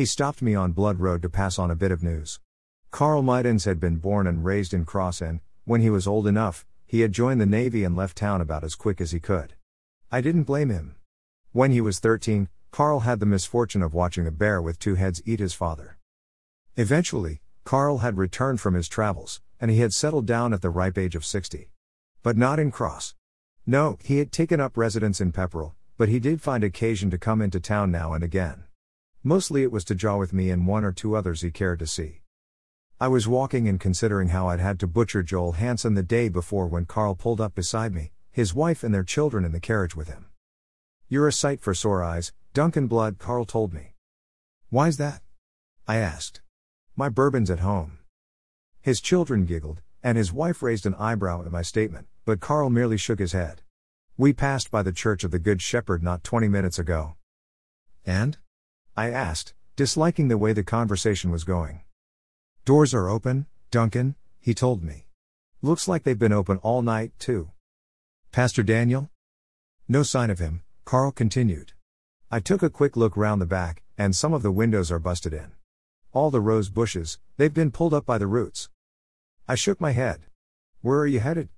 He stopped me on Blood Road to pass on a bit of news. Carl Meidens had been born and raised in Cross and, when he was old enough, he had joined the Navy and left town about as quick as he could. I didn't blame him. When he was 13, Carl had the misfortune of watching a bear with two heads eat his father. Eventually, Carl had returned from his travels, and he had settled down at the ripe age of 60. But not in Cross. No, he had taken up residence in Pepperell, but he did find occasion to come into town now and again. Mostly it was to jaw with me and one or two others he cared to see. I was walking and considering how I'd had to butcher Joel Hansen the day before when Carl pulled up beside me, his wife and their children in the carriage with him. You're a sight for sore eyes, Duncan Blood, Carl told me. Why's that? I asked. My bourbon's at home. His children giggled, and his wife raised an eyebrow at my statement, but Carl merely shook his head. We passed by the Church of the Good Shepherd not 20 minutes ago. And? I asked, disliking the way the conversation was going. Doors are open, Duncan, he told me. Looks like they've been open all night, too. Pastor Daniel? No sign of him, Carl continued. I took a quick look round the back, and some of the windows are busted in. All the rose bushes, they've been pulled up by the roots. I shook my head. Where are you headed?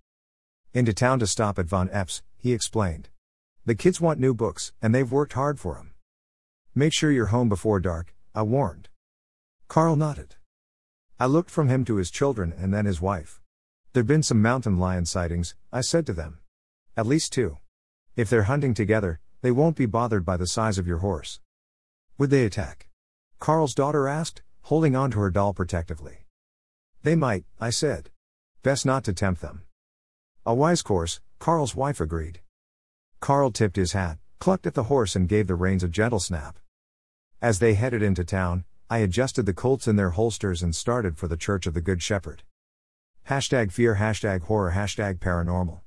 Into town to stop at Von Epps, he explained. The kids want new books, and they've worked hard for 'em. Make sure you're home before dark, I warned. Carl nodded. I looked from him to his children and then his wife. There'd been some mountain lion sightings, I said to them. At least two. If they're hunting together, they won't be bothered by the size of your horse. Would they attack? Carl's daughter asked, holding on to her doll protectively. They might, I said. Best not to tempt them. A wise course, Carl's wife agreed. Carl tipped his hat, clucked at the horse, and gave the reins a gentle snap. As they headed into town, I adjusted the Colts in their holsters and started for the Church of the Good Shepherd. Hashtag fear, hashtag horror, hashtag paranormal.